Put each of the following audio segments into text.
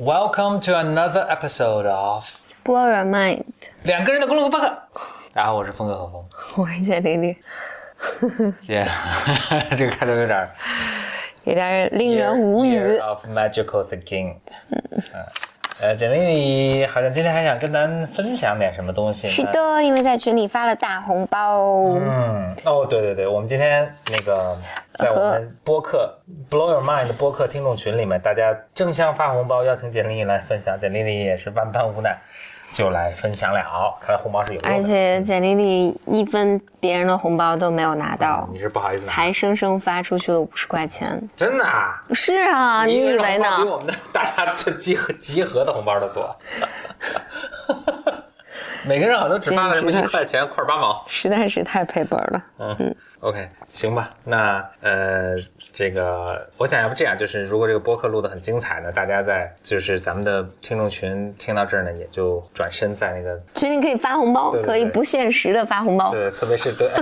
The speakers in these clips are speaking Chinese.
Welcome to another episode of Blow your mind，两个人的公路播客。然后我是峰哥和峰，我是简丽丽，姐，这个开头有点儿有点令人无语 Year。of magical thinking。嗯， 呃，简历里好像今天还想跟咱分享点什么东西？是的，因为在群里发了大红包，嗯，哦，对对对，我们今天那个在我们播客 Blow Your Mind 的播客听众群里面，大家争相发红包，邀请简历来分享，简历里也是万般无奈，就来分享了。看来红包是有用的，而且简历里一分别人的红包都没有拿到，你是不好意思拿，还生生发出去了五十块钱。真的啊？是啊，你以为呢？比我们的大家这集合集合的红包都多。每个人好像都只发了什么一块钱块八毛。实在是太赔本了。嗯，OK，行吧。那呃，这个我想要不这样，就是如果这个播客录得很精彩呢，大家在就是咱们的听众群听到这儿呢，也就转身在那个群里可以发红包，对对对可以不限时的发红包。对，特别是对。对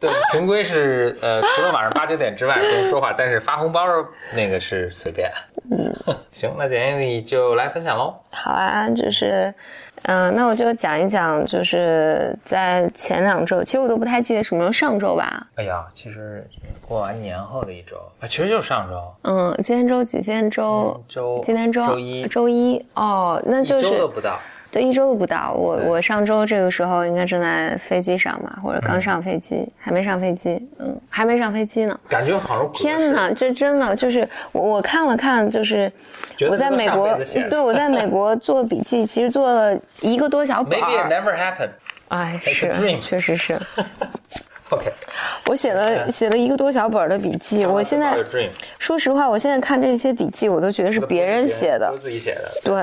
对，群规是呃，除了晚上八九点之外不用说话，但是发红包那个是随便。嗯，行，那简历就来分享喽。好啊，就是，嗯、那我就讲一讲，就是在前两周，其实我都不太记得什么时候，上周吧。哎呀，其实过完年后的一周啊，其实就是上周，嗯，今天周几？今天周，嗯周今天周周一周一哦，那就是都不到。对一周都不到。我我上周这个时候应该正在飞机上嘛，或者刚上飞机，还没上飞机，嗯，还没上飞机呢。感觉好像天哪，这真的就是我我看了看，就是我在美国对我在美国做笔记，其实做了一个多小本，Maybe it。never happened。哎，是 dream，确实是，OK，我写了写了一个多小本儿的笔记。我现在说实话，我现在看这些笔记，我都觉得是别人写的都。自己写的。对，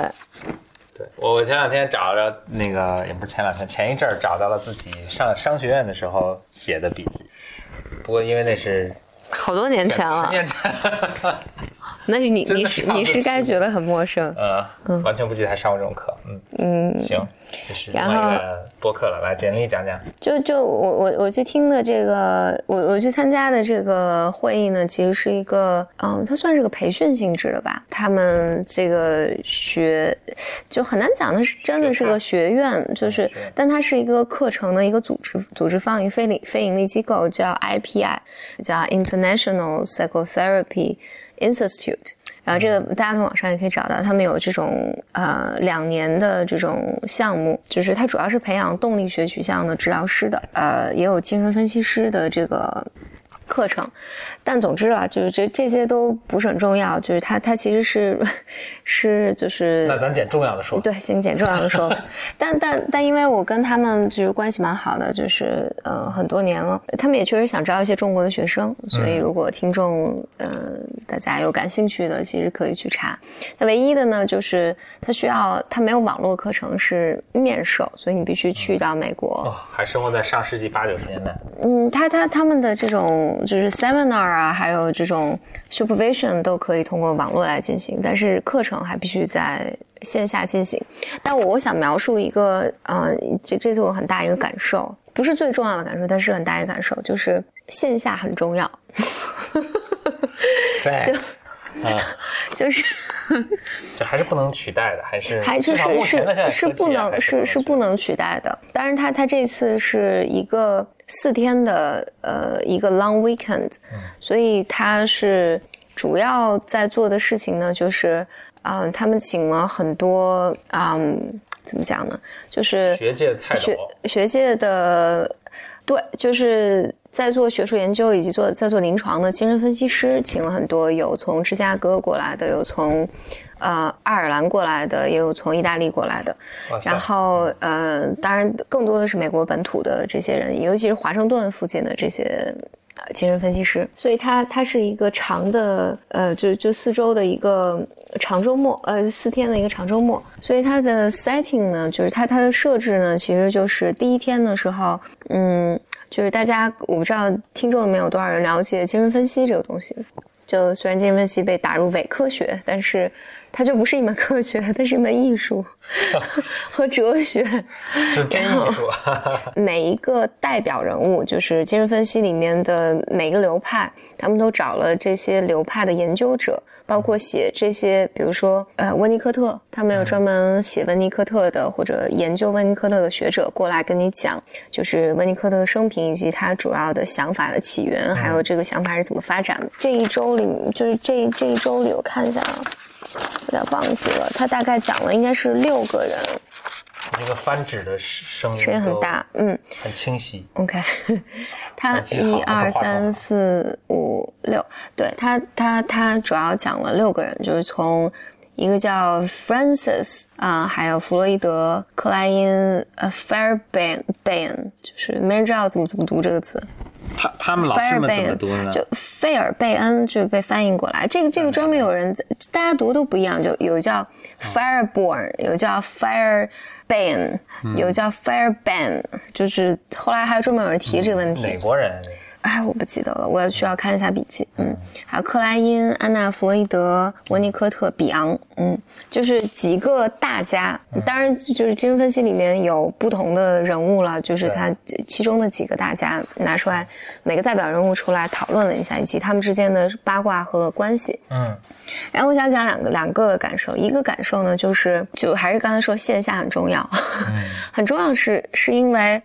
对，我我前两天找着那个，也不是前两天，前一阵儿找到了自己上商学院的时候写的笔记。不过因为那是好多年前十了，年前，那是你你是你是该觉得很陌生。嗯，完全不记得还上过这种课。嗯嗯，行，这是另然后外一个播客了，来简历讲讲。就就我我我去听的这个，我我去参加的这个会议呢，其实是一个，嗯，它算是个培训性质的吧。他们这个学就很难讲，它是真的是个学院，就是，但它是一个课程的一个组织组织方，一个非利非盈利机构叫 IPI，叫 International Psychotherapy Institute。然后这个大家从网上也可以找到，他们有这种呃两年的这种项目，就是它主要是培养动力学取向的治疗师的，呃，也有精神分析师的这个课程。但总之啊，就是这这些都不是很重要，就是它它其实是是就是那咱捡重要的说。对，先捡重要的说，但但但因为我跟他们就是关系蛮好的，就是呃很多年了，他们也确实想招一些中国的学生，所以如果听众呃大家有感兴趣的，其实可以去查。那唯一的呢，就是他需要他没有网络课程是面授，所以你必须去到美国。哦，还生活在上世纪八九十年代。嗯，他他他们的这种就是 seminar 啊，还有这种 supervision 都可以通过网络来进行，但是课程还必须在线下进行。但我我想描述一个，呃，这这次我很大一个感受，不是最重要的感受，但是很大一个感受，就是线下很重要，对，啊，就是这还是不能取代的，还是还就是是是不能是是不能取代的。当然他，他这次是一个四天的呃一个 long weekend，、所以他是主要在做的事情呢，就是嗯、他们请了很多嗯怎么讲呢，就是学界的泰学。学界的，对，就是在做学术研究以及做在做临床的精神分析师，请了很多，有从芝加哥过来的，有从呃爱尔兰过来的，也有从意大利过来的。然后呃，当然更多的是美国本土的这些人，尤其是华盛顿附近的这些。呃，精神分析师，所以它它是一个长的，呃，就就四周的一个长周末，呃，四天的一个长周末。所以它的 setting 呢，就是它它的设置呢，其实就是第一天的时候，嗯，就是大家我不知道听众里面有多少人了解精神分析这个东西。就虽然精神分析被打入伪科学，但是它就不是一门科学，它是一门艺术 和哲学。是真艺术。每一个代表人物，就是精神分析里面的每个流派，他们都找了这些流派的研究者，包括写这些，比如说呃温尼科特，他们有专门写温尼科特的或者研究温尼科特的学者过来跟你讲，就是温尼科特的生平以及他主要的想法的起源，还有这个想法是怎么发展的。这一周里，就是这这一周里，我看一下啊，有点忘记了，他大概讲了应该是六个人。这个翻纸的声音声音很大，嗯，很清晰。OK，他一二三四五六，对他他他主要讲了六个人，就是从一个叫 Francis 啊、还有弗洛伊德、克莱因、呃 Fairbairn，就是没人知道怎么怎么读这个词。他他们老师们怎么恩读呢？就费尔贝恩就被翻译过来。这个这个专门有人在，大家读都不一样，就有叫 Fireborn，有叫 Firebane，有叫 Fireban，就是后来还有专门有人提这个问题。美国人哎，我不记得了，我要需要看一下笔记。嗯，还有克莱因、安娜·弗洛伊德、温尼科特、比昂，嗯，就是几个大家。当然，就是精神分析里面有不同的人物了，就是他其中的几个大家拿出来，每个代表人物出来讨论了一下，以及他们之间的八卦和关系。嗯然后我想讲两个两个感受，一个感受呢，就是就还是刚才说线下很重要，很重要是是因为。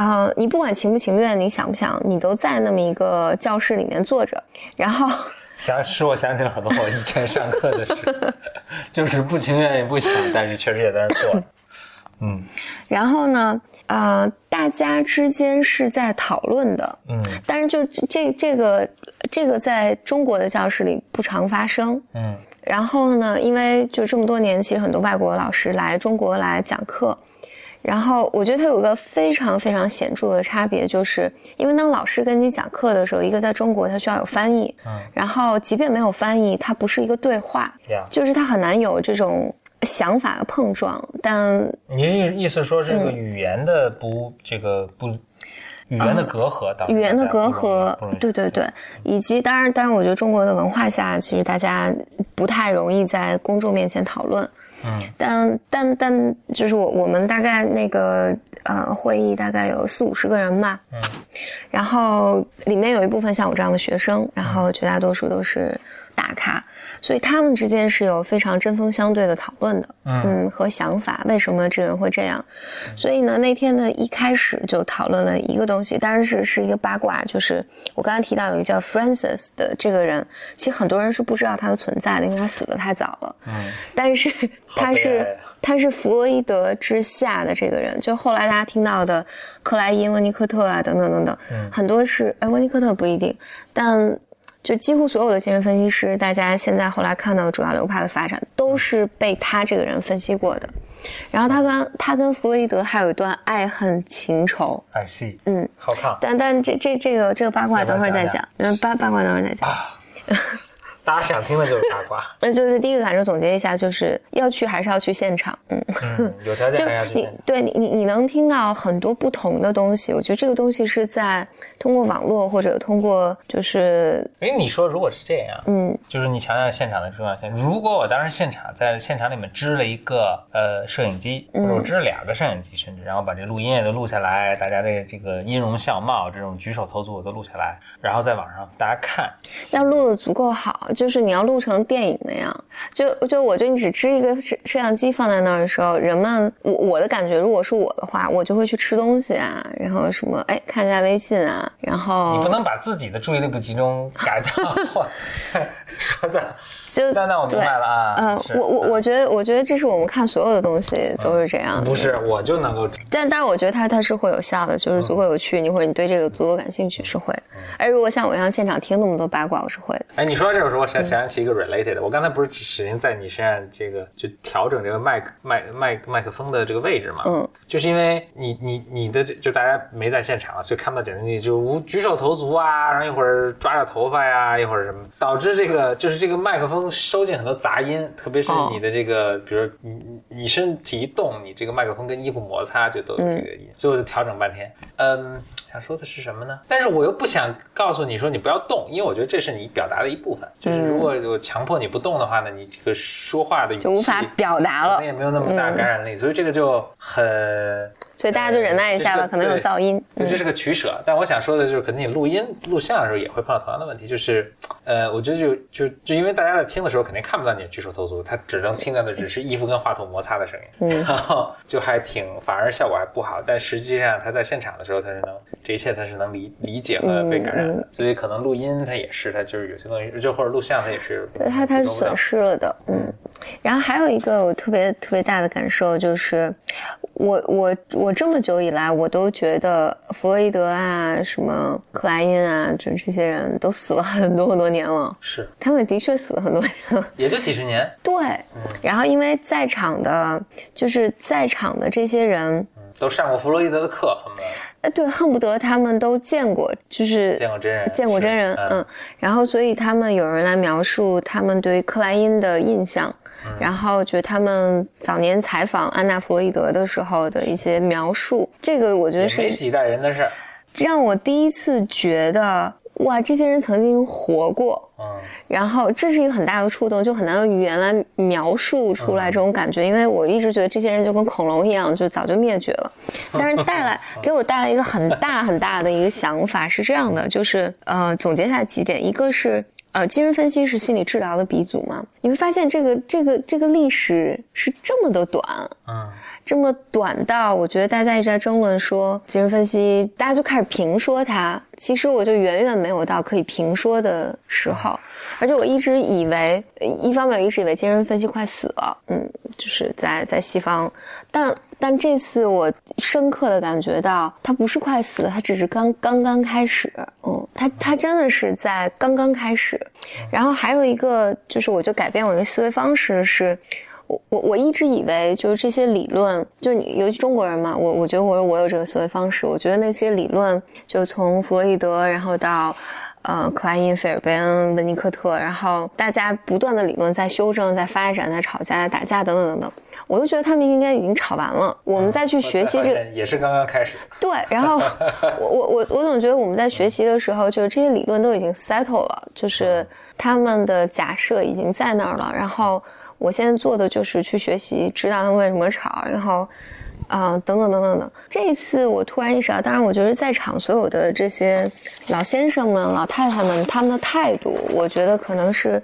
呃，你不管情不情愿，你想不想，你都在那么一个教室里面坐着，然后 想使我想起了很多我以前上课的事，就是不情愿也不想，但是确实也在那儿做。嗯然后呢，呃，大家之间是在讨论的，嗯但是就这这这个这个在中国的教室里不常发生。嗯然后呢，因为就这么多年，其实很多外国老师来中国来讲课，然后我觉得它有个非常非常显著的差别，就是因为当老师跟你讲课的时候，一个在中国它需要有翻译，嗯然后即便没有翻译，它不是一个对话，呀，就是它很难有这种想法的碰撞。但你意意思说这个语言的不这个不语言的隔阂导致嗯语言的隔阂，对对对，以及当然当然，我觉得中国的文化下，其实大家不太容易在公众面前讨论。嗯。但但但就是我我们大概那个呃会议大概有四五十个人吧，嗯。然后里面有一部分像我这样的学生，然后绝大多数都是大咖，所以他们之间是有非常针锋相对的讨论的，嗯嗯和想法，为什么这个人会这样？所以呢，那天呢一开始就讨论了一个东西，当然是是一个八卦，就是我刚才提到有一个叫 Francis 的这个人，其实很多人是不知道他的存在的，因为他死的太早了。嗯但是他是他是弗洛伊德之下的这个人，就后来大家听到的克莱因、温尼科特啊等等等等，很多是哎温尼科特不一定，但就几乎所有的精神分析师，大家现在后来看到主要流派的发展，都是被他这个人分析过的。然后他跟他跟弗洛伊德还有一段爱恨情仇，，I see，嗯，好看。但但这这这个这个八卦等会儿再讲讲，嗯，八八卦等会儿再讲。大家想听的就是八卦，那就是第一个感受，总结一下，就是要去还是要去现场，嗯。嗯，有条件还要去见。对你你你能听到很多不同的东西，我觉得这个东西是在通过网络或者通过就是哎，你说如果是这样，嗯就是你强调现场的重要性。如果我当时现场在现场里面支了一个呃摄影机，或者我支了两个摄影机，甚至然后把这录音也都录下来，大家的这个音容笑貌、这种举手投足我都录下来，然后在网上大家看。要录的足够好，就是你要录成电影那样。就就我觉得你只支一个摄摄像机放在那儿的时候，人们我我的感觉，如果是我的话，我就会去吃东西啊，然后什么哎看一下微信啊，然后你后不能把自己的注意力不集中改到 说的。就那那我明白了啊。呃，我我我觉得我觉得这是我们看所有的东西都是这样，不是我就能够但但是我觉得它它是会有效的，就是足够有趣，你或者你对这个足够感兴趣是会的。而如果像我一样现场听那么多八卦，我是会的。哎，你说到这个时候，我想想起一个 related 的。我刚才不是使劲在你身上这个就调整这个麦克麦麦麦克风的这个位置嘛？嗯，就是因为你你你的这就大家没在现场，所以看不到简历，就无举手投足啊，然后一会儿抓着头发呀，一会儿什么，导致这个个就是这个麦克风收进很多杂音，特别是你的这个，比如你你你身体一动，你这个麦克风跟衣服摩擦就都有这个音，最后就调整半天。嗯，想说的是什么呢？但是我又不想告诉你说你不要动，因为我觉得这是你表达的一部分。就是如果我强迫你不动的话呢，你这个说话的语气就无法表达了可能。也没有那么大感染力，所以这个就很。所以大家就忍耐一下吧，呃可能有噪音。对，这是个取舍。但我想说的就是，可能你录音、录像的时候也会碰到同样的问题，就是，呃，我觉得就就就因为大家在听的时候肯定看不到你举手投足，他只能听到的只是衣服跟话筒摩擦的声音，嗯，然后就还挺，反而效果还不好。但实际上他在现场的时候，他是能这一切他是能理理解和被感染的，所以可能录音他也是，他就是有些东西，就或者录像他也是，对它它是损失了的，嗯。然后还有一个我特别特别大的感受就是，我我我这么久以来，我都觉得弗洛伊德啊、什么克莱因啊，就这些人都死了很多很多年了，是，他们的确死了很多年了。也就几十年，对，然后因为在场的，就是在场的这些人，嗯都上过弗洛伊德的课，恨不得呃，对，恨不得他们都见过，就是见过真人，见过真人，是嗯，然后所以他们有人来描述他们对于克莱因的印象，嗯然后觉得他们早年采访安娜弗洛伊德的时候的一些描述，这个我觉得是也没几代人的事儿，让我第一次觉得，哇，这些人曾经活过。嗯。然后这是一个很大的触动，就很难用语言来描述出来这种感觉，因为我一直觉得这些人就跟恐龙一样，就早就灭绝了。但是带来 给我带来一个很大很大的一个想法是这样的，就是呃，总结下几点，一个是。呃，精神分析是心理治疗的鼻祖嘛？你会发现这个这个这个历史是这么的短，嗯这么短到我觉得大家一直在争论说精神分析，大家就开始评说它。其实我就远远没有到可以评说的时候，而且我一直以为，一方面我一直以为精神分析快死了，嗯，就是在在西方，但但这次我深刻的感觉到，他不是快死了，它只是刚刚刚开始，嗯，他他真的是在刚刚开始。然后还有一个就是，我就改变我的思维方式是。我我我一直以为就是这些理论，就你尤其中国人嘛，我我觉得我我有这个思维方式，我觉得那些理论就从弗洛伊德，然后到呃克莱因、费尔贝恩、温尼科特，然后大家不断的理论在修正、在发展、在吵架、在打架等等等等，我都觉得他们应该已经吵完了，我们再去学习这个。也是刚刚开始。对，然后 我我我我总觉得我们在学习的时候，就是这些理论都已经 settle 了，就是他们的假设已经在那儿了。然后我现在做的就是去学习，知道他们为什么吵，然后啊、等等等等等。这一次我突然意识到，当然我觉得在场所有的这些老先生们、老太太们，他们的态度，我觉得可能是。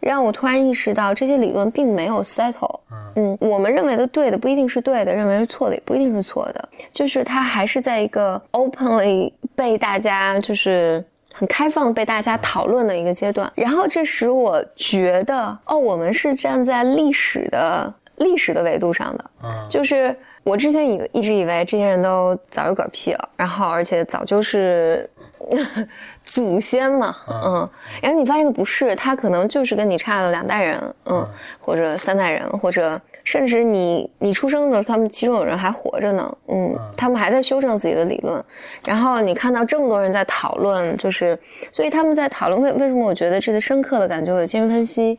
让我突然意识到，这些理论并没有 settle。嗯，我们认为的对的不一定是对的，认为是错的也不一定是错的，就是它还是在一个 openly 被大家就是很开放被大家讨论的一个阶段。然后这使我觉得，哦，我们是站在历史的历史的维度上的，嗯就是我之前以为一直以为这些人都早就嗝屁了，然后而且早就是 祖先嘛，嗯，然后你发现的不是，他可能就是跟你差了两代人，嗯，或者三代人，或者甚至你你出生的时候，他们其中有人还活着呢，嗯，他们还在修正自己的理论，然后你看到这么多人在讨论，就是所以他们在讨论为为什么我觉得这次深刻的感觉有精神分析，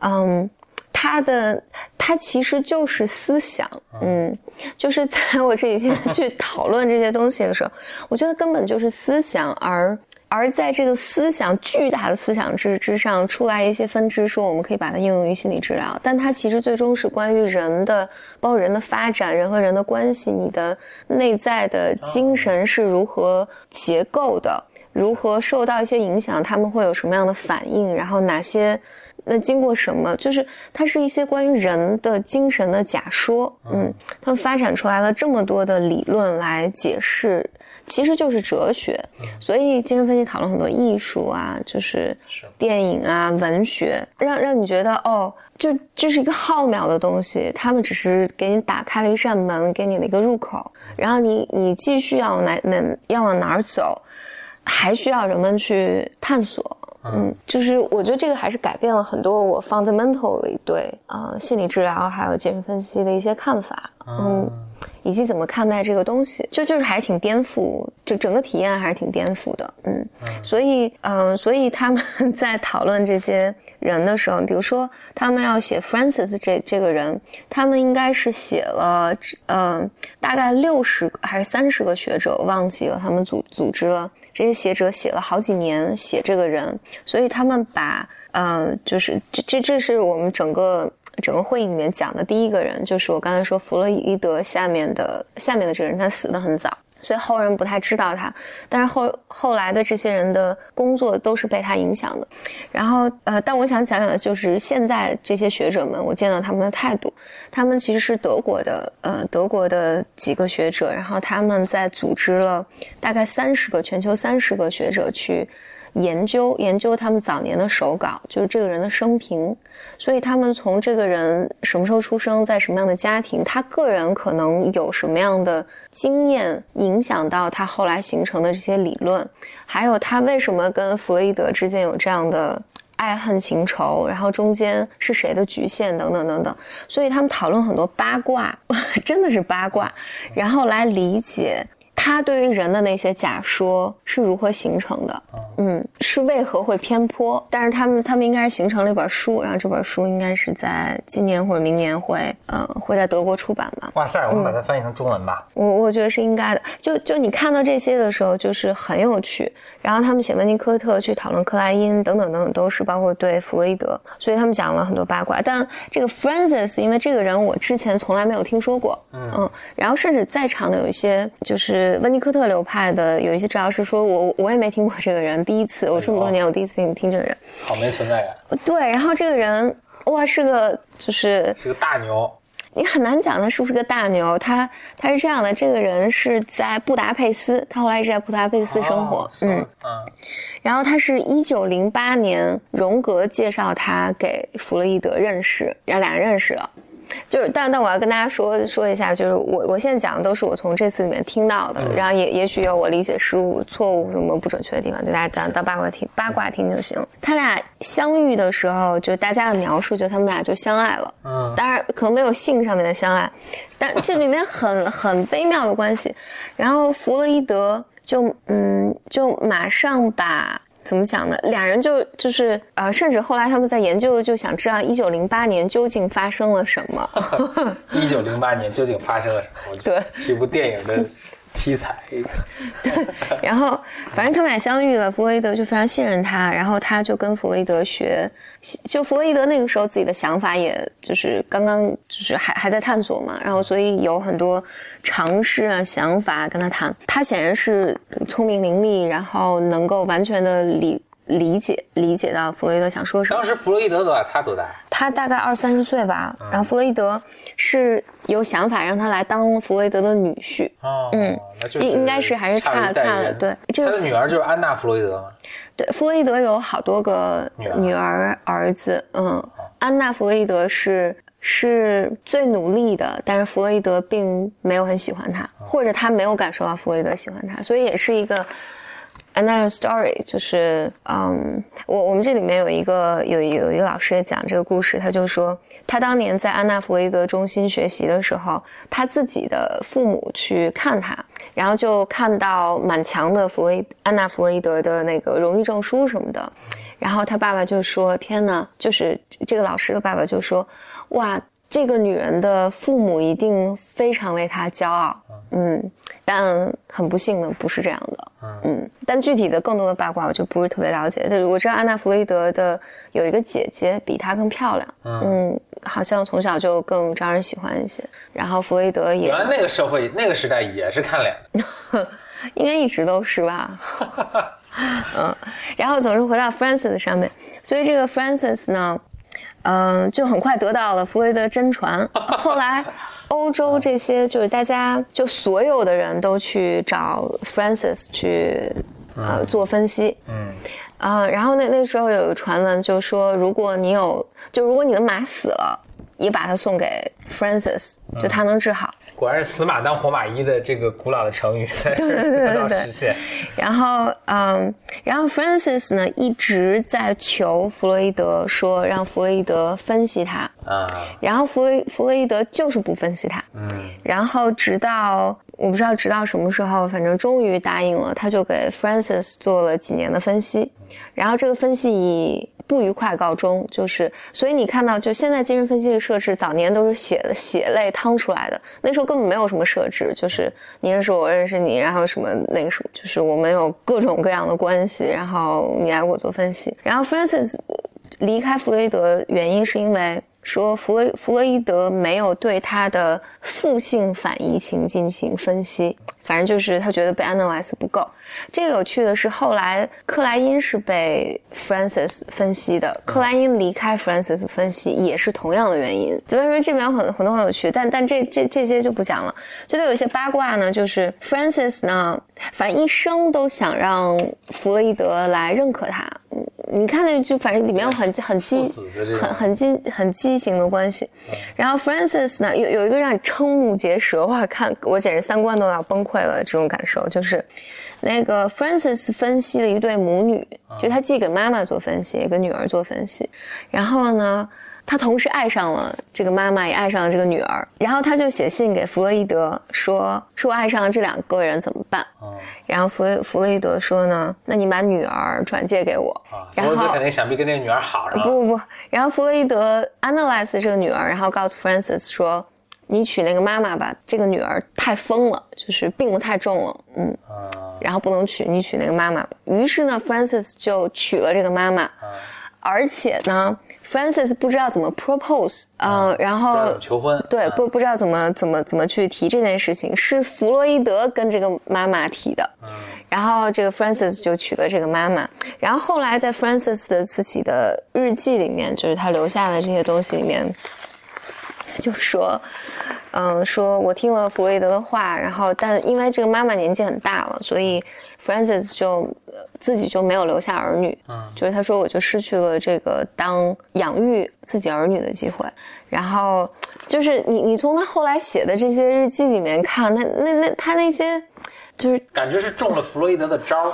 嗯。它的它其实就是思想，嗯，就是在我这几天去讨论这些东西的时候，我觉得根本就是思想，而而在这个思想巨大的思想之之上出来一些分支，说我们可以把它应用于心理治疗，但它其实最终是关于人的，包括人的发展，人和人的关系，你的内在的精神是如何结构的，如何受到一些影响，他们会有什么样的反应，然后哪些。那经过什么？就是它是一些关于人的精神的假说，嗯，他们发展出来了这么多的理论来解释，其实就是哲学。所以精神分析讨论很多艺术啊，就是是电影啊、文学，让让你觉得哦，就这是一个浩渺的东西，他们只是给你打开了一扇门，给你了一个入口，然后你你继续要往哪哪要往哪儿走，还需要人们去探索。嗯，就是我觉得这个还是改变了很多我 fundamentally 对啊、呃心理治疗还有精神分析的一些看法。嗯，以及怎么看待这个东西，就就是还挺颠覆，就整个体验还是挺颠覆的，嗯，所以，嗯，所以他们 在讨论这些人的时候，比如说他们要写 Francis 这这个人，他们应该是写了，嗯，大概六十还是三十个学者，忘记了，他们组组织了这些写者写了好几年写这个人，所以他们把，呃，就是这这这是我们整个。整个会议里面讲的第一个人，就是我刚才说弗洛伊德下面的下面的这个人，他死的很早，所以后人不太知道他。但是后后来的这些人的工作都是被他影响的。然后呃，但我想讲讲的就是现在这些学者们，我见到他们的态度，他们其实是德国的呃德国的几个学者，然后他们在组织了大概三十个全球三十个学者去。研究研究他们早年的手稿，就是这个人的生平，所以他们从这个人什么时候出生，在什么样的家庭，他个人可能有什么样的经验，影响到他后来形成的这些理论，还有他为什么跟弗洛伊德之间有这样的爱恨情仇，然后中间是谁的局限等等等等，所以他们讨论很多八卦，真的是八卦，然后来理解。他对于人的那些假说是如何形成的？嗯，是为何会偏颇？但是他们他们应该是形成了一本书，然后这本书应该是在今年或者明年会，呃，会在德国出版吧。哇塞，我们把它翻译成中文吧。我我觉得是应该的。就就你看到这些的时候，就是很有趣。然后他们写温尼科特去讨论克莱因等等等等，都是包括对弗洛伊德，所以他们讲了很多八卦。但这个 Francis，因为这个人我之前从来没有听说过，嗯，然后甚至在场的有一些就是。温尼科特流派的有一些治疗师说，我我也没听过这个人，第一次，我这么多年我第一次听听这个人，好没存在感。对，然后这个人哇是个就是是个大牛，你很难讲他是不是个大牛。他他是这样的，这个人是在布达佩斯，他后来一直在布达佩斯生活，嗯嗯，然后他是一九零八年荣格介绍他给弗洛伊德认识，然后俩人认识了。就是，但但我要跟大家说说一下，就是我我现在讲的都是我从这次里面听到的，然后也也许有我理解失误、错误什么不准确的地方，就大家当当八卦听八卦听就行。他俩相遇的时候，就大家的描述，就他们俩就相爱了。嗯，当然可能没有性上面的相爱，但这里面很很微妙的关系。然后弗洛伊德就嗯就马上把。怎么讲呢？两人就就是呃，甚至后来他们在研究，就想知道一九零八年究竟发生了什么。一九零八年究竟发生了什么？对，是一部电影的。题材，对，然后反正他们俩相遇了，弗洛伊德就非常信任他，然后他就跟弗洛伊德学，就弗洛伊德那个时候自己的想法，也就是刚刚就是还还在探索嘛，然后所以有很多尝试啊想法跟他谈，他显然是聪明伶俐，然后能够完全的理理解理解到弗洛伊德想说什么。当时弗洛伊德多大？他多大？他大概二三十岁吧，然后弗洛伊德。是有想法让他来当弗洛伊德的女婿哦，嗯，应应该是还是差差了，对。他的女儿就是安娜弗洛伊德吗？对，弗洛伊德有好多个女儿儿子，嗯，安娜弗洛伊德是是最努力的，但是弗洛伊德并没有很喜欢他，或者他没有感受到弗洛伊德喜欢他，所以也是一个。Another story 就是，嗯，我我们这里面有一个有有一个老师也讲这个故事，他就说，他当年在安娜弗洛伊德中心学习的时候，他自己的父母去看他，然后就看到满墙的弗洛伊安娜弗洛伊德的那个荣誉证书什么的，然后他爸爸就说：“天呐！”就是这个老师的爸爸就说：“哇，这个女人的父母一定非常为她骄傲。”嗯。但很不幸的不是这样的，嗯，但具体的更多的八卦我就不是特别了解。但我知道安娜弗洛伊德的有一个姐姐比她更漂亮，嗯，好像从小就更招人喜欢一些。然后弗洛伊德也，原来那个社会那个时代也是看脸，应该一直都是吧，嗯。然后总是回到 Francis 上面，所以这个 Francis 呢。嗯，就很快得到了弗洛伊德真传。后来，欧洲这些就是大家就所有的人都去找 Francis 去呃做分析。嗯，啊，然后那那时候有个传闻就说，如果你有，就如果你的马死了，也把它送给 Francis，就他能治好。果然是死马当活马医的这个古老的成语在这儿对对 对得到对。实现。然后，嗯，然后 Francis 呢一直在求弗洛伊德说让弗洛伊德分析他，啊，然后弗洛弗洛伊德就是不分析他，嗯。然后直到我不知道直到什么时候，反正终于答应了，他就给 Francis 做了几年的分析，然后这个分析以不愉快告终，就是所以你看到，就现在精神分析的设置，早年都是血血泪趟出来的，那时候根本没有什么设置，就是你认识我，我认识你，然后什么那个什么，就是我们有各种各样的关系，然后你来给我做分析，然后 Francis 离开弗洛伊德原因是因为说弗洛弗洛伊德没有对他的负性反移情进行分析，反正就是他觉得被 analyze 不够。这个有趣的是，后来克莱因是被 Francis 分析的，克莱因离开 Francis 分析也是同样的原因。所以说这边有很很多很有趣，但但这这这些就不讲了。觉得有些八卦呢，就是 Francis 呢，反正一生都想让弗洛伊德来认可他。嗯你看那就反正里面有很很激父子的这种很很激很畸形的关系。然后 Francis 呢，有有一个让你瞠目结舌，哇，看我简直三观都要崩溃了这种感受，就是那个 Francis 分析了一对母女，就他既给妈妈做分析，也给女儿做分析，然后呢。他同时爱上了这个妈妈，也爱上了这个女儿，然后他就写信给弗洛伊德说：“说我爱上了这两个人怎么办？”嗯然后弗洛弗洛伊德说呢：“那你把女儿转借给我。啊，然后弗洛伊德肯定想必跟这个女儿好是吧？不不不，然后弗洛伊德 analyze 这个女儿，然后告诉 Francis 说：“你娶那个妈妈吧，这个女儿太疯了，就是病得太重了，嗯，啊然后不能娶，你娶那个妈妈吧。”于是呢，Francis 就娶了这个妈妈，啊，而且呢，Francis 不知道怎么 propose，嗯，然后求婚？对，啊不不知道怎么怎么怎么去提这件事情，是弗洛伊德跟这个妈妈提的。嗯然后这个 Francis 就娶了这个妈妈，然后后来在 Francis 的自己的日记里面，就是他留下的这些东西里面，就说，嗯，说我听了弗洛伊德的话，然后但因为这个妈妈年纪很大了，所以 Francis 就呃自己就没有留下儿女，嗯就是他说我就失去了这个当养育自己儿女的机会，然后就是你你从他后来写的这些日记里面看，那那那他那些就是感觉是中了弗洛伊德的招儿。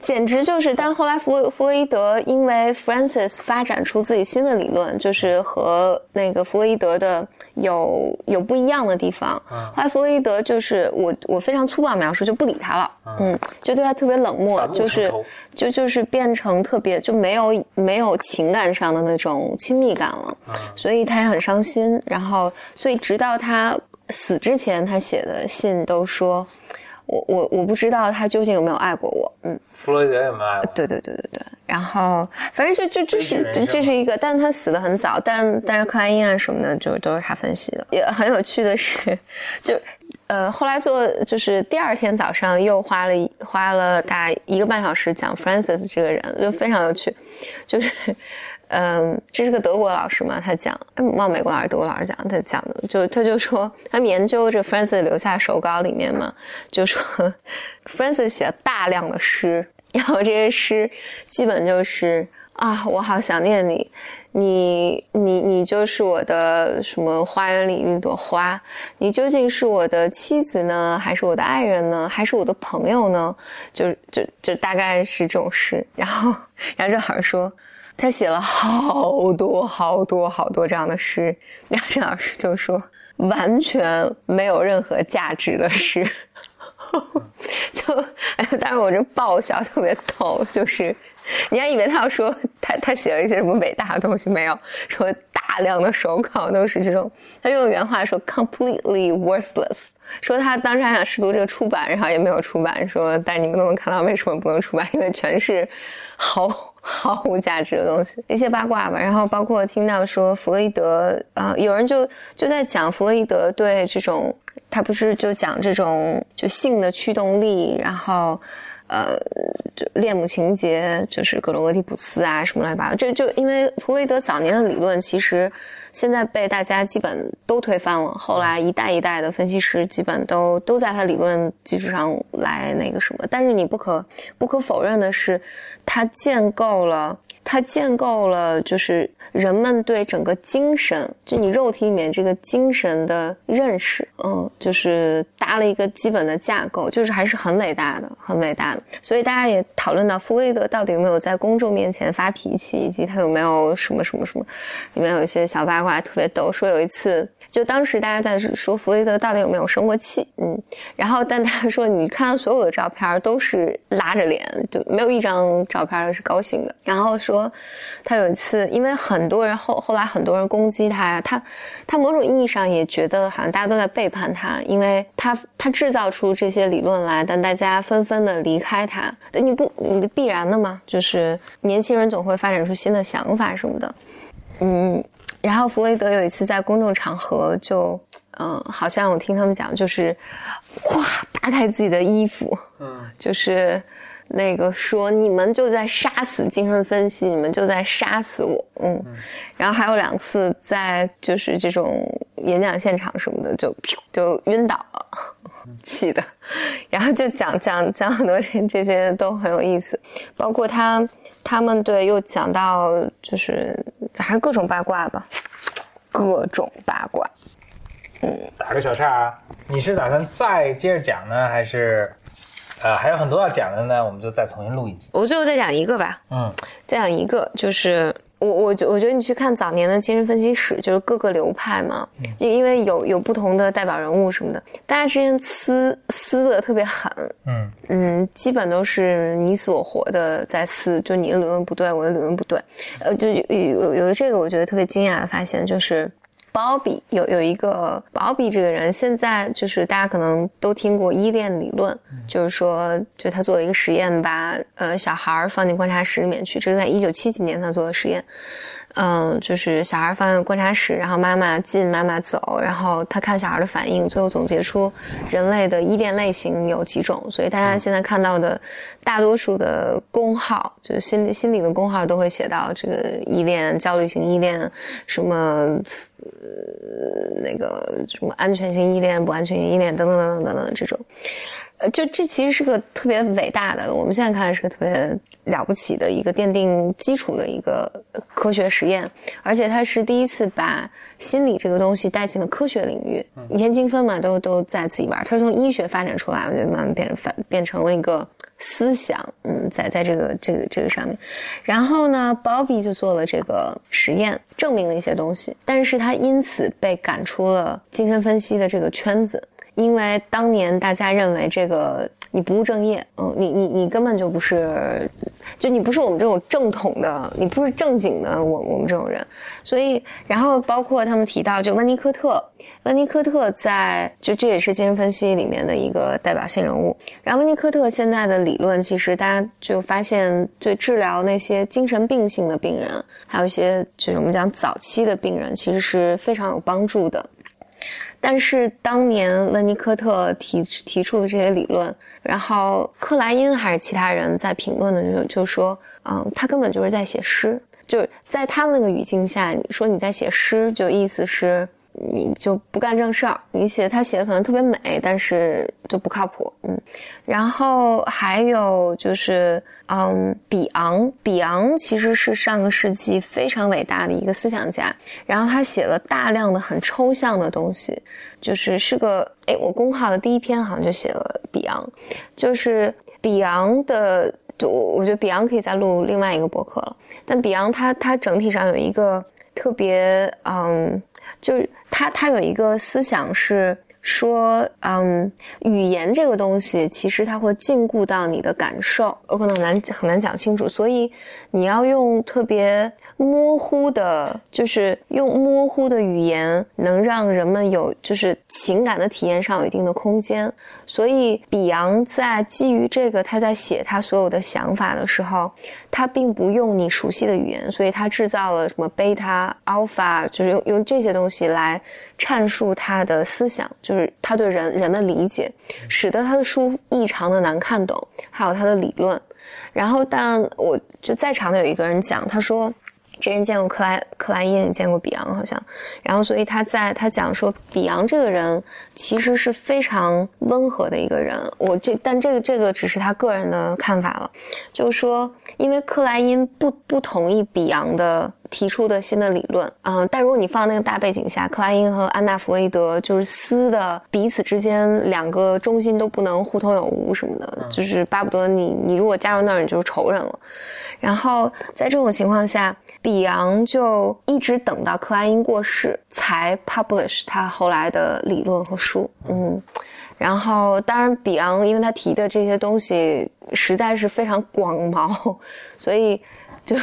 简直就是，但后来弗洛弗洛伊德因为 Francis 发展出自己新的理论，就是和那个弗洛伊德的有有不一样的地方。后来弗洛伊德就是我我非常粗暴描述，就不理他了，嗯，就对他特别冷漠，就是就就是变成特别就没有没有情感上的那种亲密感了，所以他也很伤心。然后，所以直到他死之前，他写的信都说。我我我不知道他究竟有没有爱过我，嗯，弗洛伊德有没有爱过？对对对对对，然后反正就就这是这这是一个，但是他死的很早，但但是克莱因啊什么的，就都是他分析的。也很有趣的是，就呃后来做就是第二天早上又花了一花了大概一个半小时讲 Francis 这个人，就非常有趣，就是。嗯，这是个德国老师嘛？他讲，哎，忘美国老师、德国老师讲，他讲的就他就说，他们研究这 Francis 留下手稿里面嘛，就说 Francis 写了大量的诗，然后这些诗基本就是啊，我好想念你，你你你就是我的什么花园里一朵花，你究竟是我的妻子呢，还是我的爱人呢，还是我的朋友呢？就就就大概是这种诗。然后，然后这老师说。他写了好多好多好多这样的诗，然后这老师就说完全没有任何价值的诗，就哎呀，当时我这爆笑特别逗，就是你还以为他要说他他写了一些什么伟大的东西，没有说大量的手稿都是这种，他用原话说 completely worthless，说他当时还想试图这个出版，然后也没有出版，说但是你们都能看到为什么不能出版，因为全是毫毫无价值的东西，一些八卦吧。然后包括听到说弗洛伊德啊、呃有人就就在讲弗洛伊德对这种，他不是就讲这种就性的驱动力，然后。呃，就恋母情节，就是各种俄狄浦斯啊，什么乱七八糟。这就因为弗洛伊德早年的理论，其实现在被大家基本都推翻了。后来一代一代的分析师基本都都在他理论基础上来那个什么。但是你不可不可否认的是，他建构了。它建构了就是人们对整个精神，就你肉体里面这个精神的认识，嗯，就是搭了一个基本的架构，就是还是很伟大的，很伟大的。所以大家也讨论到弗洛伊德到底有没有在公众面前发脾气，以及他有没有什么什么什么，里面有一些小八卦特别逗，说有一次就当时大家在说弗洛伊德到底有没有生过气，嗯，然后但他说你看到所有的照片都是拉着脸，就没有一张照片是高兴的，然后说他有一次因为很多人后后来很多人攻击他，他他某种意义上也觉得好像大家都在背叛他，因为他他制造出这些理论来，但大家纷纷的离开他，你不你必然的嘛，就是年轻人总会发展出新的想法什么的，嗯，然后弗雷德有一次在公众场合就，嗯，好像我听他们讲就是，哇扒开自己的衣服，嗯，就是那个说你们就在杀死精神分析，你们就在杀死我，嗯，然后还有两次在就是这种演讲现场什么的就就晕倒了，气的，然后就讲讲讲很多这这些都很有意思，包括他他们对又讲到就是还是各种八卦吧，各种八卦。嗯。打个小岔啊，你是打算再接着讲呢，还是呃还有很多要讲的呢？我们就再重新录一集。我最后再讲一个吧，嗯再讲一个，就是我我觉我觉得你去看早年的精神分析史，就是各个流派嘛，就因为有有不同的代表人物什么的，大家之间撕撕的特别狠，嗯嗯，基本都是你死我活的在撕，就你的理论不对，我的理论不对，呃，就有有有这个我觉得特别惊讶的发现就是。鲍比有有一个鲍比这个人，现在就是大家可能都听过依恋理论，就是说，就他做了一个实验，把呃小孩儿放进观察室里面去，这是在一九七几年他做的实验。嗯，就是小孩放在观察室，然后妈妈进，妈妈走，然后他看小孩的反应，最后总结出人类的依恋类型有几种。所以大家现在看到的大多数的工号，就是心理心理的工号，都会写到这个依恋、焦虑型依恋，什么呃那个什么安全性依恋、不安全性依恋等等等等等等这种。呃，就这其实是个特别伟大的，我们现在看是个特别了不起的一个奠定基础的一个科学实验，而且它是第一次把心理这个东西带进了科学领域。以前精分嘛，都都在自己玩，它是从医学发展出来，我觉得慢慢变成变成了一个思想，嗯，在在这个这个这个上面。然后呢，Bobby 就做了这个实验，证明了一些东西，但是他因此被赶出了精神分析的这个圈子。因为当年大家认为这个你不务正业，嗯，你你你根本就不是，就你不是我们这种正统的，你不是正经的我我们这种人，所以然后包括他们提到就温尼科特，温尼科特在就这也是精神分析里面的一个代表性人物。然后温尼科特现在的理论，其实大家就发现对治疗那些精神病性的病人，还有一些就是我们讲早期的病人，其实是非常有帮助的。但是当年温尼科特提提出的这些理论，然后克莱因还是其他人在评论的时候就说，嗯，他根本就是在写诗，就是在他们那个语境下，你说你在写诗，就意思是你就不干正事儿，你写他写的可能特别美，但是就不靠谱，嗯。然后还有就是，嗯，比昂，比昂其实是上个世纪非常伟大的一个思想家，然后他写了大量的很抽象的东西，就是是个，哎，我公号的第一篇好像就写了比昂，就是比昂的，就我我觉得比昂可以再录另外一个博客了，但比昂他他整体上有一个特别，嗯，就是他他有一个思想是。说，嗯，语言这个东西，其实它会禁锢到你的感受，我可能很难很难讲清楚，所以你要用特别模糊的，就是用模糊的语言，能让人们有就是情感的体验上有一定的空间。所以，比昂在基于这个，他在写他所有的想法的时候，他并不用你熟悉的语言，所以他制造了什么贝塔、阿尔法，就是用用这些东西来阐述他的思想，就是他对人人的理解，使得他的书异常的难看懂，还有他的理论。然后，但我就在场的有一个人讲，他说。这人见过克莱克莱因，也见过比昂，好像。然后，所以他在他讲说，比昂这个人其实是非常温和的一个人。我这，但这个这个只是他个人的看法了。就是说，因为克莱因不不同意比昂的提出的新的理论，嗯，但如果你放那个大背景下，克莱因和安娜弗洛伊德就是撕的彼此之间两个中心都不能互通有无什么的，就是巴不得你你如果加入那儿，你就是仇人了。然后在这种情况下，比昂就一直等到克莱因过世才 publish 他后来的理论和书。嗯，然后当然比昂因为他提的这些东西实在是非常广袤，所以就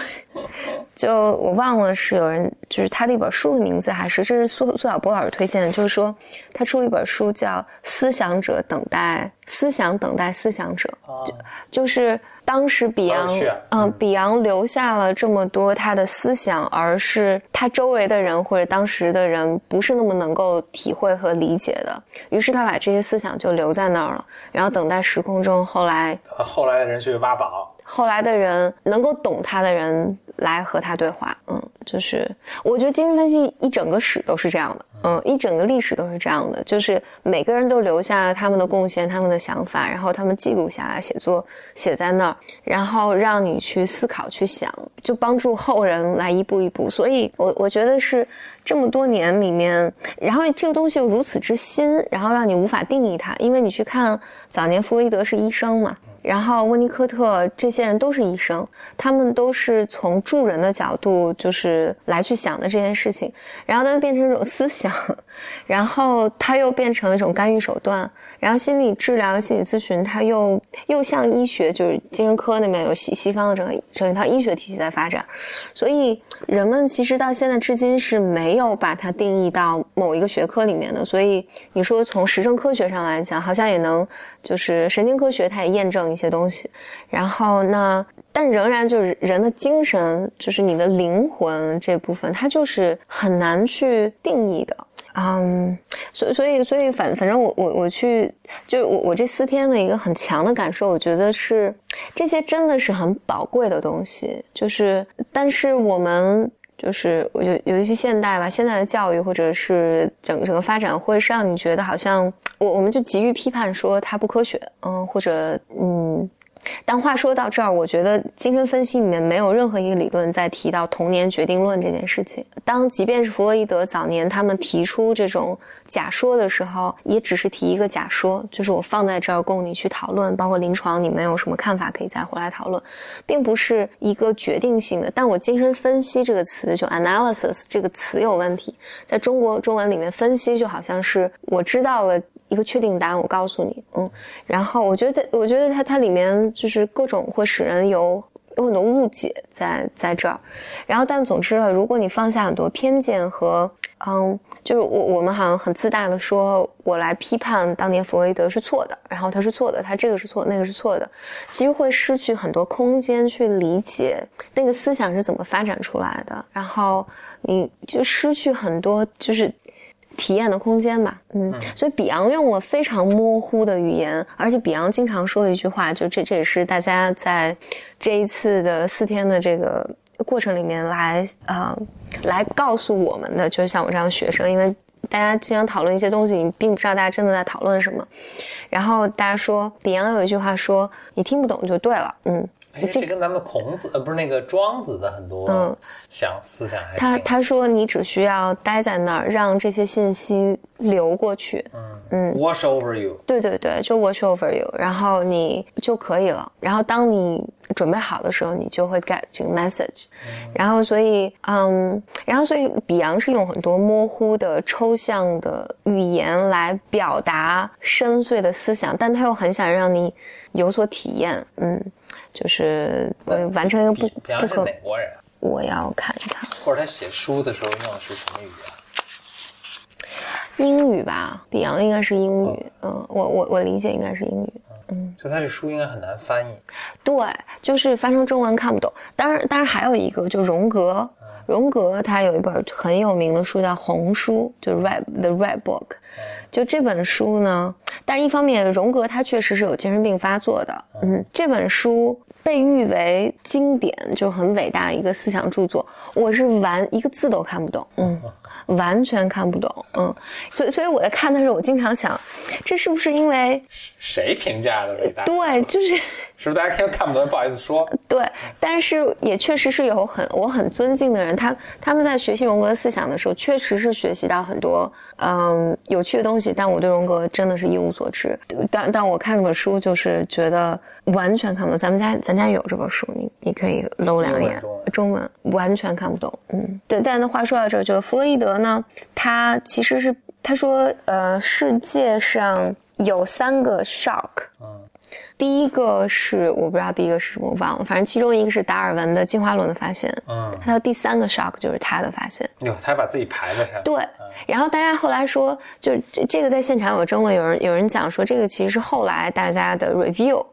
就我忘了是有人就是他的一本书的名字还是这是苏苏小波老师推荐的，就是说他出了一本书叫《思想者等待思想等待思想者》，就就是。当时比昂，嗯，比昂留下了这么多他的思想，而是他周围的人或者当时的人不是那么能够体会和理解的。于是他把这些思想就留在那儿了，然后等待时空中后来后来的人去挖宝，后来的人能够懂他的人来和他对话。嗯，就是我觉得精神分析一整个史都是这样的。嗯，一整个历史都是这样的，就是每个人都留下了他们的贡献、他们的想法，然后他们记录下来，写作写在那儿，然后让你去思考、去想，就帮助后人来一步一步。所以，我我觉得是这么多年里面，然后这个东西又如此之新，然后让你无法定义它，因为你去看早年弗洛伊德是医生嘛。然后温尼科特这些人都是医生，他们都是从助人的角度，就是来去想的这件事情。然后它变成一种思想，然后它又变成一种干预手段。然后心理治疗、心理咨询，它又又像医学，就是精神科那边有西西方的整个整一套医学体系在发展。所以人们其实到现在至今是没有把它定义到某一个学科里面的。所以你说从实证科学上来讲，好像也能。就是神经科学，它也验证一些东西，然后那但仍然就是人的精神，就是你的灵魂这部分，它就是很难去定义的，嗯，所以所以所以反反正我我我去，就我我这四天的一个很强的感受，我觉得是这些真的是很宝贵的东西，就是但是我们。就是我觉得有一些现代吧，现在的教育或者是整整个发展会是让你觉得好像我我们就急于批判说它不科学，嗯，或者嗯。但话说到这儿，我觉得精神分析里面没有任何一个理论在提到童年决定论这件事情。当即便是弗洛伊德早年他们提出这种假说的时候，也只是提一个假说，就是我放在这儿供你去讨论，包括临床你们有什么看法可以再回来讨论，并不是一个决定性的。但我精神分析这个词就 analysis 这个词有问题，在中国中文里面分析就好像是我知道了。一个确定答案，我告诉你，嗯，然后我觉得，我觉得它它里面就是各种会使人有有很多误解在在这儿，然后但总之了，如果你放下很多偏见和，嗯，就是我我们好像很自大的说，我来批判当年弗洛伊德是错的，然后他是错的，他这个是错，那个是错的，其实会失去很多空间去理解那个思想是怎么发展出来的，然后你就失去很多就是。体验的空间吧，嗯，所以比昂用了非常模糊的语言，而且比昂经常说的一句话，就这这也是大家在这一次的四天的这个过程里面来啊来告诉我们的，就是像我这样学生，因为大家经常讨论一些东西，你并不知道大家真的在讨论什么，然后大家说比昂有一句话说，你听不懂就对了，嗯。这跟咱们孔子呃不是那个庄子的很多嗯想思想还他他说你只需要待在那儿，让这些信息流过去，嗯嗯，wash over you，对对对，就 wash over you，然后你就可以了。然后当你准备好的时候，你就会 get 这个 message。然后所以嗯，然后所以比昂是用很多模糊的抽象的语言来表达深邃的思想，但他又很想让你有所体验，嗯。就是呃，完成一个不不可。美国人？我要看一看。或者他写书的时候用的是什么语言？英语吧，比昂应该是英语。嗯，我我我理解应该是英语。嗯，就他这书应该很难翻译。对，就是翻成中文看不懂。当然，当然还有一个，就荣格。荣格他有一本很有名的书叫《红书》，就是 Red the Red Book。就这本书呢，但是一方面，荣格他确实是有精神病发作的。嗯，这本书被誉为经典，就很伟大的一个思想著作，我是完一个字都看不懂，嗯，完全看不懂，嗯，所以所以我在看的时候，我经常想，这是不是因为谁评价的伟大？对，就是是不是大家听看不懂，不好意思说？对，但是也确实是有很我很尊敬的人，他他们在学习荣格思想的时候，确实是学习到很多嗯有趣的东西，但我对荣格真的是一无所知。但但我看这本书，就是觉得完全看不懂。咱们家咱家有这本书，你你可以搂两眼，中文完全看不懂。嗯，对。但那话说到这儿，就弗洛伊德呢，他其实是他说，呃，世界上有三个 shock。嗯。第一个是我不知道第一个是什么，我忘了。反正其中一个是达尔文的进化论的发现。嗯。还有第三个 shock 就是他的发现。哟，他把自己排在上。对。然后大家后来说，就这这个在现场有争论，有人有人讲说这个其实是后来大家的 review。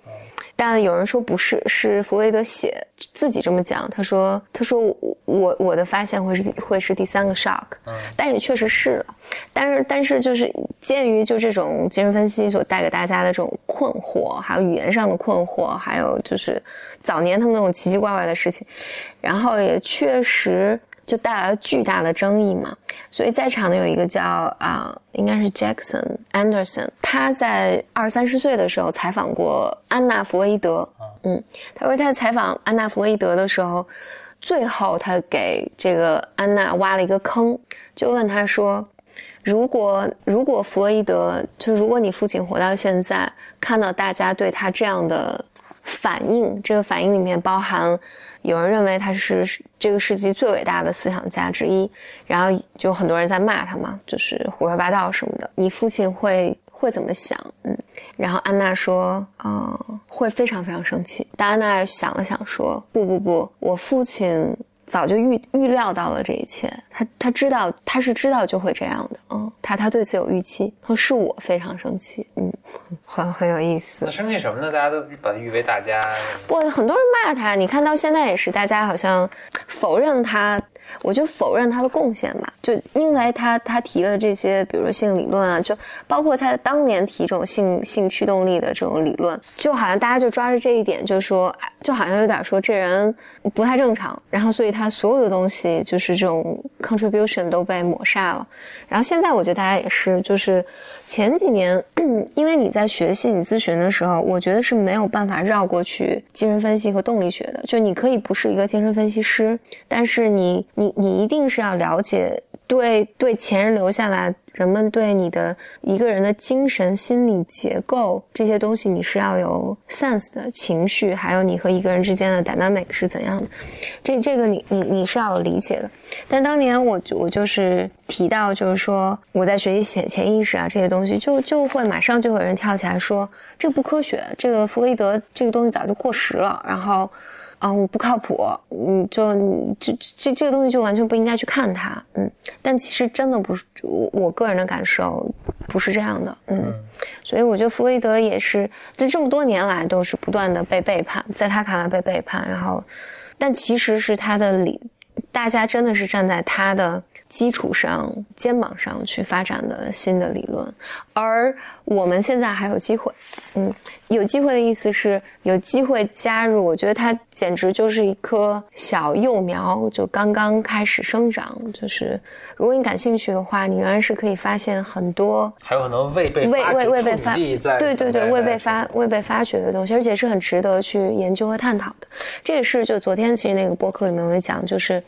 但有人说不是，是弗洛伊德写自己这么讲。他说：“他说我我的发现会是会是第三个 shock，嗯，但也确实是了。但是但是就是鉴于就这种精神分析所带给大家的这种困惑，还有语言上的困惑，还有就是早年他们那种奇奇怪怪的事情，然后也确实。”就带来了巨大的争议嘛，所以在场的有一个叫啊，应该是 Jackson Anderson，他在二三十岁的时候采访过安娜弗洛伊德，嗯，他说他在采访安娜弗洛伊德的时候，最后他给这个安娜挖了一个坑，就问他说，如果如果弗洛伊德，就如果你父亲活到现在，看到大家对他这样的反应，这个反应里面包含。有人认为他是这个世纪最伟大的思想家之一，然后就很多人在骂他嘛，就是胡说八道什么的。你父亲会会怎么想？嗯，然后安娜说，啊，会非常非常生气。但安娜想了想说，不不不，我父亲。早就预预料到了这一切，他他知道他是知道就会这样的，嗯，他他对此有预期。他说是我非常生气，嗯，很很有意思。那生气什么呢？大家都把他誉为大家。不，很多人骂他，你看到现在也是，大家好像否认他。我就否认他的贡献吧，就因为他他提了这些，比如说性理论啊，就包括他当年提这种性性驱动力的这种理论，就好像大家就抓着这一点，就说，就好像有点说这人不太正常，然后所以他所有的东西就是这种 contribution 都被抹杀了。然后现在我觉得大家也是，就是前几年，因为你在学心理咨询的时候，我觉得是没有办法绕过去精神分析和动力学的，就你可以不是一个精神分析师，但是你。你你一定是要了解，对对前人留下来，人们对你的一个人的精神心理结构这些东西，你是要有 sense 的情绪，还有你和一个人之间的 dynamic 是怎样的，这这个你你你是要有理解的。但当年我我就是提到，就是说我在学习潜潜意识啊这些东西，就就会马上就会有人跳起来说这不科学，这个弗洛伊德这个东西早就过时了，然后。嗯，不靠谱，嗯，就这这这个东西就完全不应该去看它，嗯，但其实真的不是我我个人的感受不是这样的，嗯，所以我觉得弗洛伊德也是这这么多年来都是不断的被背叛，在他看来被背叛，然后，但其实是他的理，大家真的是站在他的。基础上、肩膀上去发展的新的理论，而我们现在还有机会，嗯，有机会的意思是有机会加入。我觉得它简直就是一棵小幼苗，就刚刚开始生长。就是如果你感兴趣的话，你仍然是可以发现很多，还有很多未被未未未被发对对对未被发未被发掘的东西，而且是很值得去研究和探讨的。这也是就昨天其实那个播客里面我也讲，就是。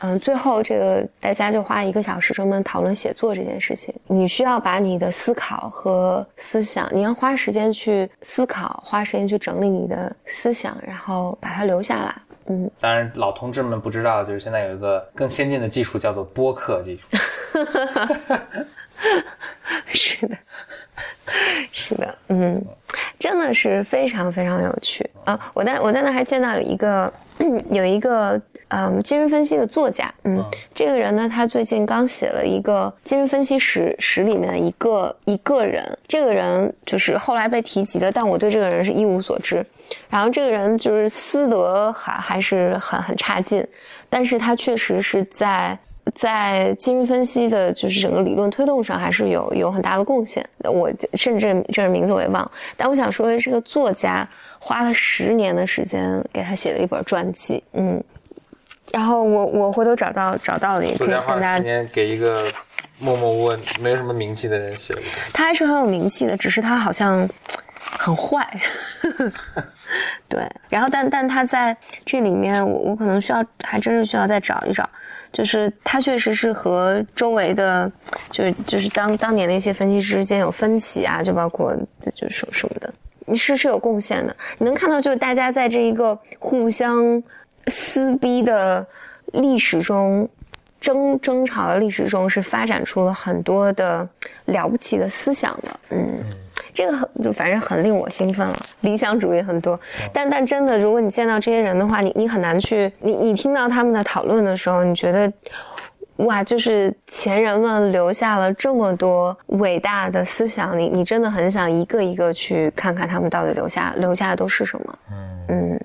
嗯，最后这个大家就花一个小时专门讨论写作这件事情。你需要把你的思考和思想，你要花时间去思考，花时间去整理你的思想，然后把它留下来。嗯，当然老同志们不知道，就是现在有一个更先进的技术，叫做播客技术。是的，是的，嗯，真的是非常非常有趣啊！我在我在那还见到有一个 有一个。嗯，精神分析的作家，嗯，这个人呢，他最近刚写了一个精神分析史史里面的一个一个人，这个人就是后来被提及的，但我对这个人是一无所知。然后这个人就是私德还还是很很差劲，但是他确实是在在精神分析的，就是整个理论推动上，还是有有很大的贡献。我甚至这人名字我也忘了，但我想说的是，个作家花了十年的时间给他写了一本传记。嗯，然后我我回头找到找到了，也可以跟大家给一个默默无闻、没有什么名气的人写的。他还是很有名气的，只是他好像。很坏，对。然后，但但他在这里面，我我可能需要，还真是需要再找一找。就是他确实是和周围的，就就是当当年的一些分析师之间有分歧啊，就包括就什什么的，你是是有贡献的。你能看到，就是大家在这一个互相撕逼的历史中，争争吵的历史中，是发展出了很多的了不起的思想的，嗯。这个很就反正很令我兴奋了，理想主义很多，但但真的，如果你见到这些人的话，你你很难去，你你听到他们的讨论的时候，你觉得，哇，就是前人们留下了这么多伟大的思想，你你真的很想一个一个去看看他们到底留下留下的都是什么。嗯嗯，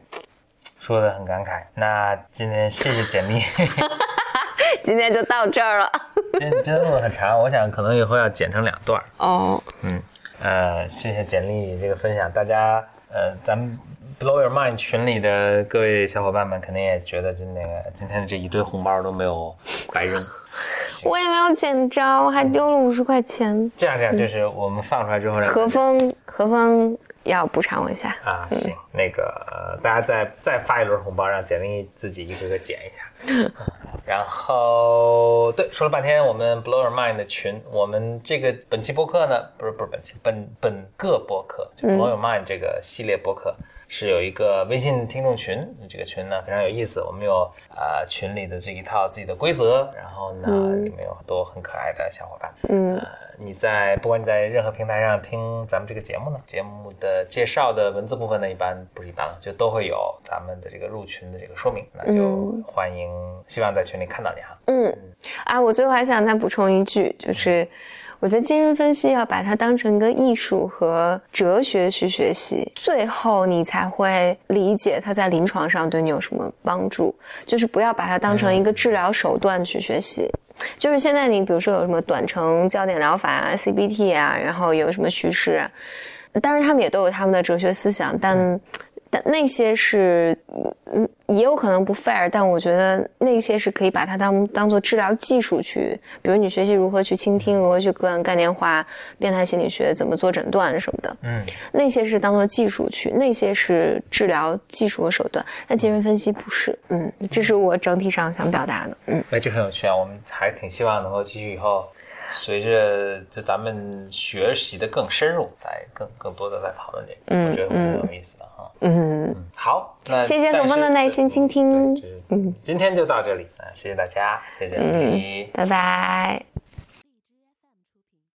说的很感慨。那今天谢谢简历，今天就到这儿了。今天真的很长，我想可能以后要剪成两段。哦，嗯。呃，谢谢简历这个分享，大家呃，咱们 Blow Your Mind 群里的各位小伙伴们肯定也觉得，今那个今天的这一堆红包都没有白扔，我也没有捡着，我还丢了五十块钱。这样这样，就是我们放出来之后，何峰何峰要补偿我一下啊，行，那个大家再再发一轮红包，让简历自己一个个捡一下。然后，对，说了半天，我们 Blow Your Mind 的群，我们这个本期播客呢，不是不是本期本本个播客，就 Blow Your Mind 这个系列播客。是有一个微信听众群，这个群呢非常有意思。我们有啊群里的这一套自己的规则，然后呢里面有很多很可爱的小伙伴。嗯，你在不管你在任何平台上听咱们这个节目呢，节目的介绍的文字部分呢，一般不是一般了，就都会有咱们的这个入群的这个说明。那就欢迎，希望在群里看到你哈。嗯，啊，我最后还想再补充一句，就是。我觉得精神分析要把它当成一个艺术和哲学去学习，最后你才会理解它在临床上对你有什么帮助。就是不要把它当成一个治疗手段去学习。就是现在你比如说有什么短程焦点疗法啊、CBT 啊，然后有什么叙事，啊当然他们也都有他们的哲学思想，但。但那些是，嗯，也有可能不 fair，但我觉得那些是可以把它当当做治疗技术去，比如你学习如何去倾听，如何去个案概念化，变态心理学怎么做诊断什么的，嗯，那些是当做技术去，那些是治疗技术和手段，但精神分析不是，嗯，这是我整体上想表达的，嗯，那，这很有趣啊，我们还挺希望能够继续以后。随着就咱们学习的更深入，来更更多的在讨论这个，我觉得很有意思的哈。嗯，好，那谢谢何峰的耐心倾听。嗯，今天就到这里，啊，谢谢大家，谢谢你，拜拜。